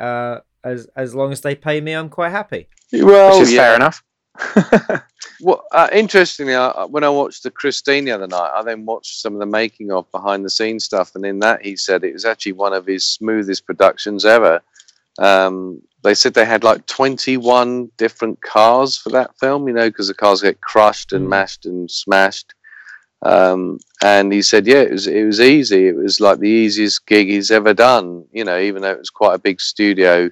uh, as as long as they pay me, I'm quite happy." Well, which is fair enough. Well, uh, interestingly, I, when I watched the Christine the other night, I then watched some of the making of behind the scenes stuff, and in that he said it was actually one of his smoothest productions ever. Um, they said they had like 21 different cars for that film, you know, because the cars get crushed and Mm. mashed and smashed. Um, and he said, yeah, it was it was easy. It was like the easiest gig he's ever done. You know, even though it was quite a big studio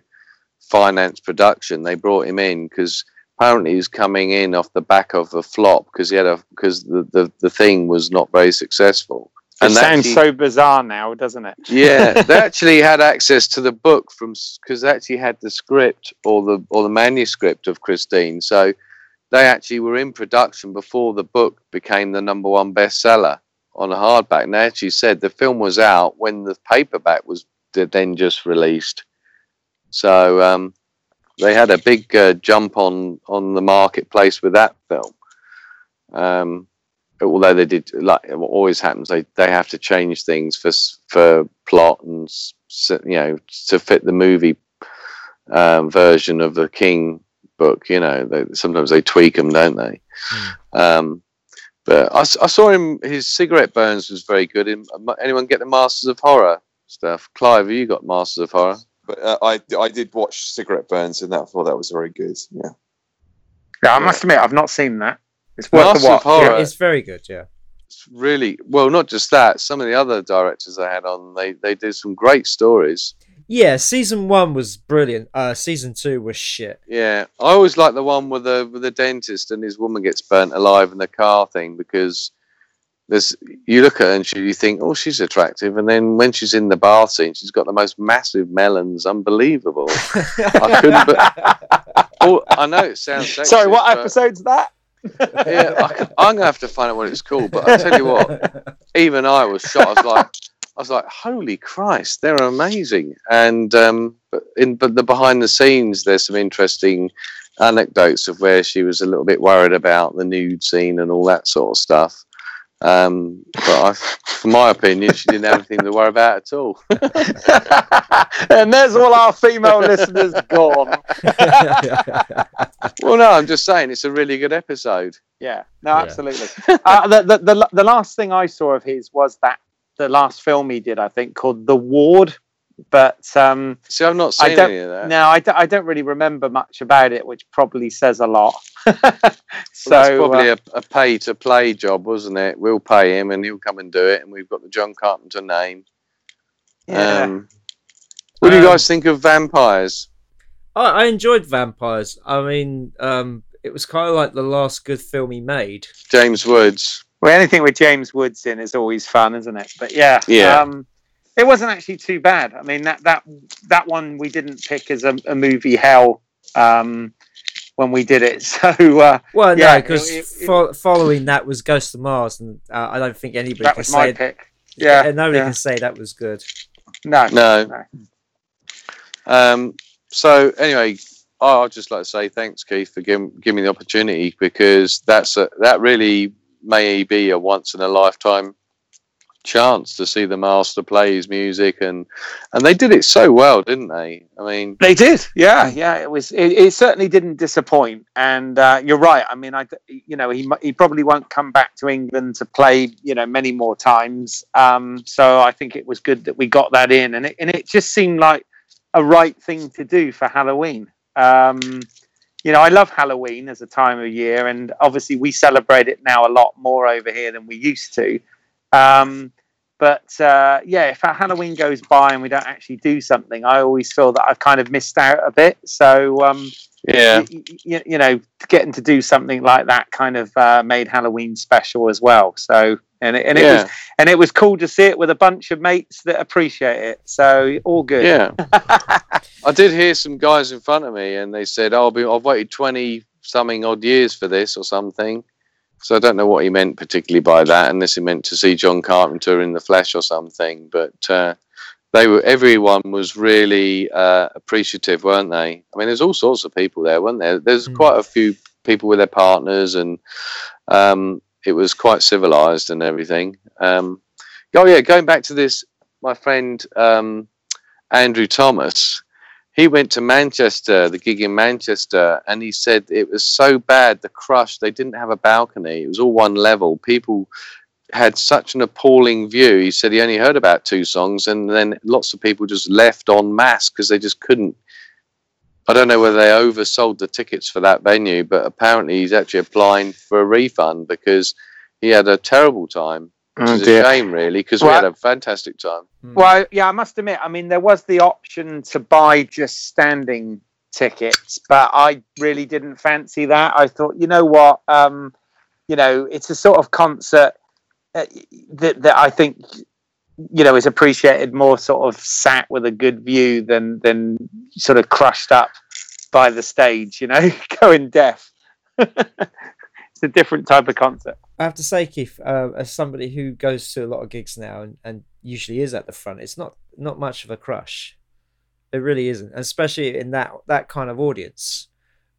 finance production, they brought him in because apparently he was coming in off the back of a flop because he had a because the, the the thing was not very successful. It sounds actually- so bizarre now, doesn't it? yeah, they actually had access to the book from because they actually had the script or the or the manuscript of Christine. So they actually were in production before the book became the number one bestseller on a hardback. And they actually said the film was out when the paperback was then just released. So um, they had a big uh, jump on on the marketplace with that film. Um, although they did like what always happens they they have to change things for for plot and s- s- you know to fit the movie um, version of the king book you know they, sometimes they tweak them don't they um, but I saw him his cigarette burns was very good in, anyone get the masters of horror stuff clive have you got masters of horror But uh, I I did watch Cigarette Burns and that I thought that was very good. Yeah. Yeah, I must admit, I've not seen that. It's worth Masters a watch. Horror. Yeah, it's very good. Yeah. it's really well not just that some of the other directors i had on they they did some great stories Yeah, season one was brilliant. Uh, season two was shit. Yeah, I always like the one with the with the dentist and his woman gets burnt alive in the car thing because there's you look at her and she, you think, oh, she's attractive, and then when she's in the bath scene, she's got the most massive melons, unbelievable. I couldn't, but oh, I know it sounds. Sexist, Sorry, what episode's that? Yeah, I, am gonna have to find out what it's called. But I tell you what, even I was shocked. I was like, I was like, holy Christ, they're amazing. And um, but in but the behind the scenes, there's some interesting anecdotes of where she was a little bit worried about the nude scene and all that sort of stuff. Um, but I, for my opinion, she didn't have anything to worry about at all. and there's all our female listeners gone. Well, no, I'm just saying it's a really good episode. Yeah, no, Yeah. absolutely. uh, the, the, the, the last thing I saw of his was that the last film he did, I think, called The Ward. But um, See, I've not I seen don't- any of that. no, I, d- I don't really remember much about it, which probably says a lot. so Well, that's probably uh, a, a pay to play job, wasn't it? We'll pay him and he'll come and do it, and we've got the John Carpenter name. yeah. Um, what do you Um, guys think of vampires? I, I enjoyed Vampires. I mean, um, it was kind of like the last good film he made. James Woods. well, anything with James Woods in is always fun, isn't it? But yeah, Yeah. Um, it wasn't actually too bad. I mean, that that that one we didn't pick as a, a movie hell um, when we did it. So uh, Well, Yeah, no, because it- it- fo- following that was Ghost of Mars, and uh, I don't think anybody that can was say my pick. Yeah, nobody yeah. can say that was good. No, No. No. Um, so anyway, I- I'd just like to say thanks, Keith, for giving, giving me the opportunity because that's a, that really may be a once in a lifetime chance to see the master play his music and and they did it so well, didn't they? I mean, They did, yeah, yeah. It was. It, it certainly didn't disappoint, and uh, you're right. I mean, I, you know, he he probably won't come back to England to play, you know, many more times. Um, so I think it was good that we got that in, and it and it just seemed like a right thing to do for Halloween. Um, you know, I love Halloween as a time of year, and obviously we celebrate it now a lot more over here than we used to. Um, but uh, yeah, if our Halloween goes by and we don't actually do something, I always feel that I've kind of missed out a bit. So um, yeah, y- y- y- you know, getting to do something like that kind of uh, made Halloween special as well. So and it, and it yeah, was and it was cool to see it with a bunch of mates that appreciate it. So all good. yeah. I did hear some guys in front of me, and they said, "Oh, I'll be, I've waited twenty something odd years for this or something." So I don't know what he meant particularly by that, unless he meant to see John Carpenter in the flesh or something. But uh, they were, everyone was really uh, appreciative, weren't they? I mean, there's all sorts of people there, weren't there? There's Mm. quite a few people with their partners, and um, it was quite civilized and everything. Um, oh yeah, going back to this, my friend um, Andrew Thomas he went to Manchester, the gig in Manchester, and he said it was so bad, the crush, they didn't have a balcony. It was all one level. People had such an appalling view. He said he only heard about two songs, and then lots of people just left en masse because they just couldn't. I don't know whether they oversold the tickets for that venue, but apparently he's actually applying for a refund because he had a terrible time. Which Oh, is dear. a shame, really, because we had a fantastic time. Hmm. Well, yeah, I must admit, I mean, there was the option to buy just standing tickets, but I really didn't fancy that. I thought, you know what, um, you know, it's a sort of concert uh, that that I think, you know, is appreciated more sort of sat with a good view than than sort of crushed up by the stage. You know, going deaf. it's a different type of concert. I have to say, Keith, uh, as somebody who goes to a lot of gigs now and, and usually is at the front, it's not not much of a crush. It really isn't, especially in that that kind of audience.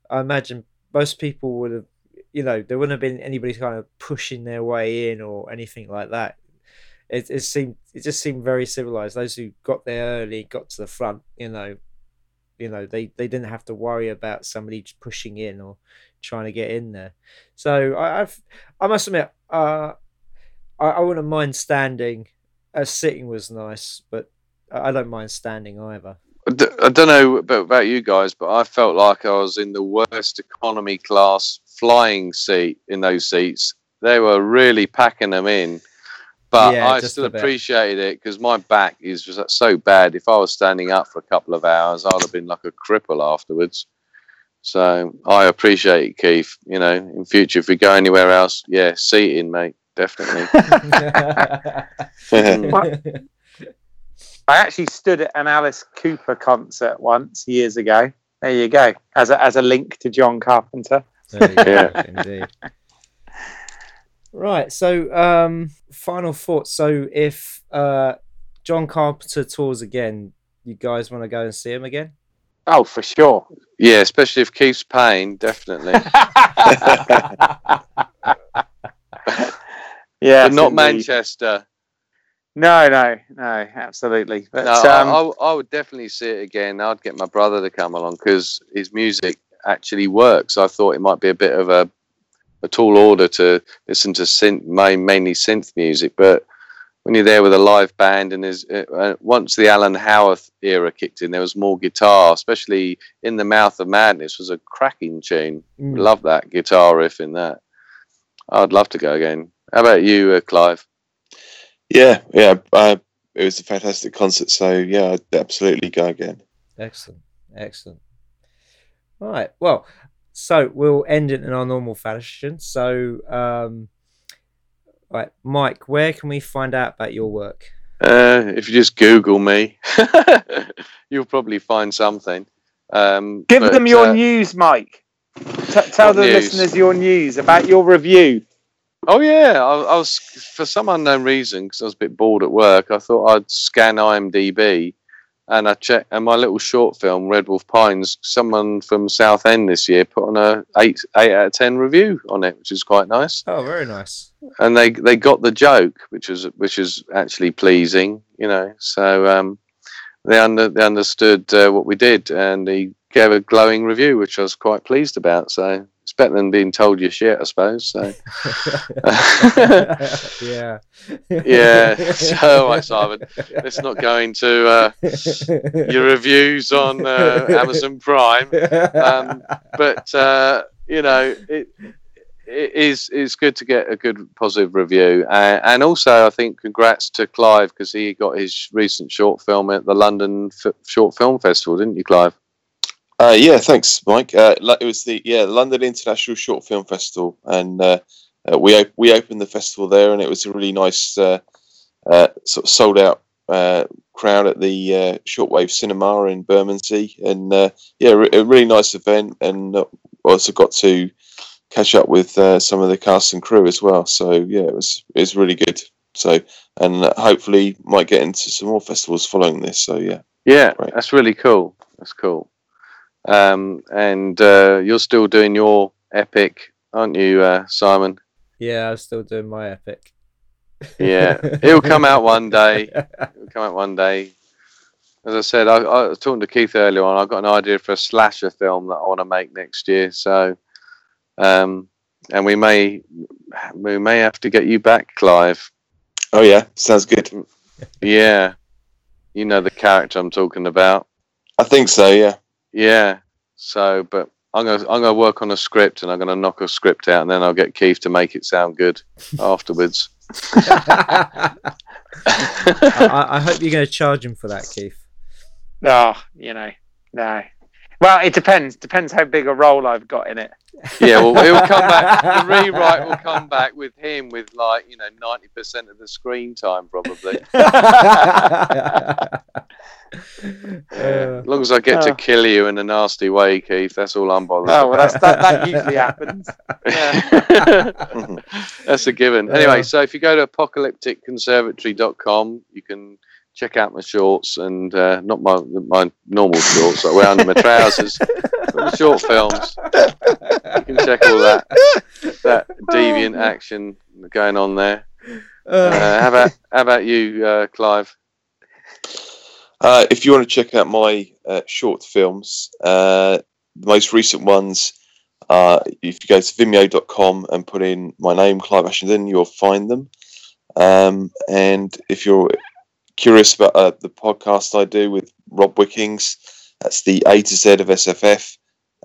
I imagine most people would have, you know, there wouldn't have been anybody kind of pushing their way in or anything like that. It, it seemed it just seemed very civilized. Those who got there early, got to the front, you know, you know, they they didn't have to worry about somebody pushing in or trying to get in there. So I, I've I must admit, uh, I, I wouldn't mind standing. Uh, sitting was nice, but I don't mind standing either. I don't know about you guys, but I felt like I was in the worst economy class flying seat in those seats. They were really packing them in, but Yeah, I still a bit. appreciated it because my back is just uh, so bad. If I was standing up for a couple of hours, I'd have been like a cripple afterwards. So I appreciate it, Keith. You know, in future, if we go anywhere else, yeah, seating, mate, definitely. I actually stood at an Alice Cooper concert once years ago. There you go, as a as a link to John Carpenter. There you go, Yeah. indeed. Right. So, um, final thoughts. So, if uh, John Carpenter tours again, you guys want to go and see him again? Oh, for sure. yeah, especially if Keith's paying, definitely. Yeah, but not Manchester. No, no, no, absolutely. But No, um, I, I, I would definitely see it again. I'd get my brother to come along because his music actually works. I thought it might be a bit of a a tall order to listen to synth, main, mainly synth music, but when you're there with a live band and there's uh, uh, once the Alan Howarth era kicked in, there was more guitar, especially in the Mouth of Madness was a cracking tune. Mm. Love that guitar riff in that. I'd love to go again. How about you, uh, Clive? Yeah, yeah. Uh, it was a fantastic concert. So yeah, I'd absolutely go again. Excellent, excellent. All right, well, so we'll end it in our normal fashion. So, um, all right, Mike, where can we find out about your work? Uh, if you just Google me, you'll probably find something. Um, give but, them your uh, news, Mike. T- tell What the news? listeners your news about your review. Oh yeah, I, I was for some unknown reason because I was a bit bored at work. I thought I'd scan IMDb, and I checked. And my little short film, Red Wolf Pines, someone from Southend this year put on a eight eight out of ten review on it, which is quite nice. Oh, very nice. And they they got the joke, which was which is actually pleasing, you know. So um, they under they understood uh, what we did, and he gave a glowing review, which I was quite pleased about. So it's better than being told you're shit, I suppose. So. yeah. Yeah. So, all right, Simon, let's not go into uh, your reviews on uh, Amazon Prime, um, but uh, you know it, it is it's good to get a good positive review, uh, and also I think congrats to Clive because he got his recent short film at the London F- Short Film Festival, didn't you, Clive? Uh, yeah, thanks, Mike. Uh, it was the yeah London International Short Film Festival, and uh, uh, we op- we opened the festival there, and it was a really nice uh, sort of sold out crowd at the uh, Shortwave Cinema in Bermondsey, and yeah, re- a really nice event, and also got to catch up with uh, some of the cast and crew as well. So yeah, it was it was really good. So and uh, hopefully might get into some more festivals following this. So yeah. Yeah, Right. that's really cool. That's cool. Um, and uh, you're still doing your epic, aren't you, uh, Simon? yeah, I'm still doing my epic. Yeah, it'll come out one day. It'll come out one day. As I said, I, I was talking to Keith earlier on. I've got an idea for a slasher film that I want to make next year. So, um, and we may we may have to get you back, Clive. Oh yeah, sounds good. Yeah, you know the character I'm talking about. I think so. Yeah. Yeah. So, but I'm gonna I'm gonna work on a script and I'm gonna knock a script out and then I'll get Keith to make it sound good afterwards. I, I hope you're going to charge him for that, Keith. Oh, you know, no. Well, it depends. Depends how big a role I've got in it. Yeah, well, he'll come back. The rewrite will come back with him with like you know ninety percent of the screen time probably. Uh, As long as I get to Oh. kill you in a nasty way, Keith, that's all I'm bothered. Oh, well, that's, that, that usually happens. Yeah. That's a given. Yeah. Anyway, so if you go to apocalypticconservatory.com, you can check out my shorts and uh, not my my normal shorts I wear under my trousers, but the short films. You can check all that that deviant action going on there. Uh, how about how about you, uh, Clive? Uh, if you want to check out my uh, short films, uh, the most recent ones, uh, if you go to vimeo.com and put in my name, Clive Ashenden, you'll find them. Um, and if you're curious about uh, the podcast I do with Rob Wickings, that's the A to Z of SFF,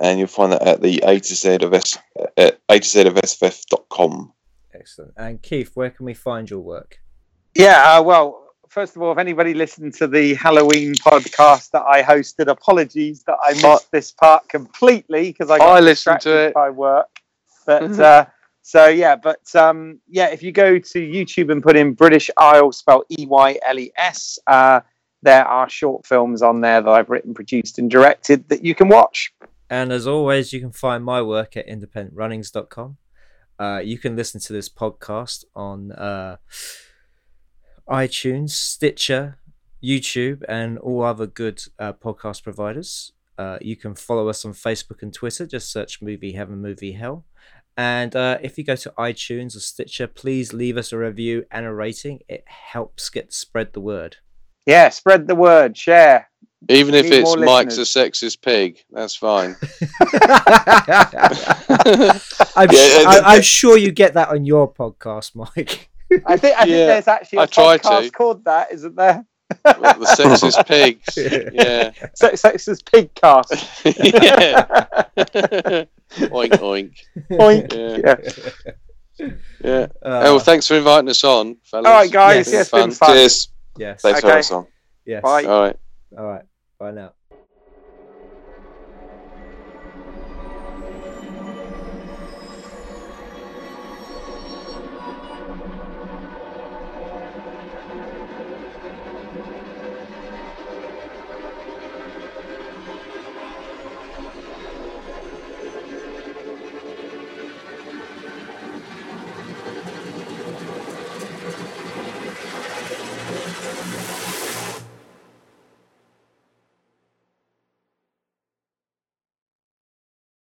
and you'll find that at the A to Z of S at A to Z of SFF.com. Excellent. And Keith, where can we find your work? Yeah, uh, well, first of all, if anybody listened to the Halloween podcast that I hosted, apologies that I missed this part completely because I got I listened to it. by work. But uh, so yeah, but um, yeah, if you go to YouTube and put in British Isle, spelled E Y L E S, uh, there are short films on there that I've written, produced, and directed that you can watch. And as always, you can find my work at independentrunnings.com. Uh, you can listen to this podcast on uh, iTunes, Stitcher, YouTube, and all other good uh, podcast providers. Uh, you can follow us on Facebook and Twitter. Just search Movie Heaven, Movie Hell. And uh, if you go to iTunes or Stitcher, please leave us a review and a rating. It helps get spread the word. Yeah, spread the word, share. Even if it's more Mike's a sexist pig, that's fine. I'm, Yeah, I, I'm sure you get that on your podcast, Mike. I think I think Yeah, there's actually a I podcast to. called that, isn't there? The sexist pigs. Yeah. Sex Sexist pig cast. yeah. oink oink. Oink. Yeah. Yeah. Yeah. Uh, oh, well, thanks for inviting us on, fellas. All right, guys. Yes. Yeah, it's been Fun. fun. Cheers. yes. Thanks for Okay. having us on. Yes. Bye. All right. All right. Bye now.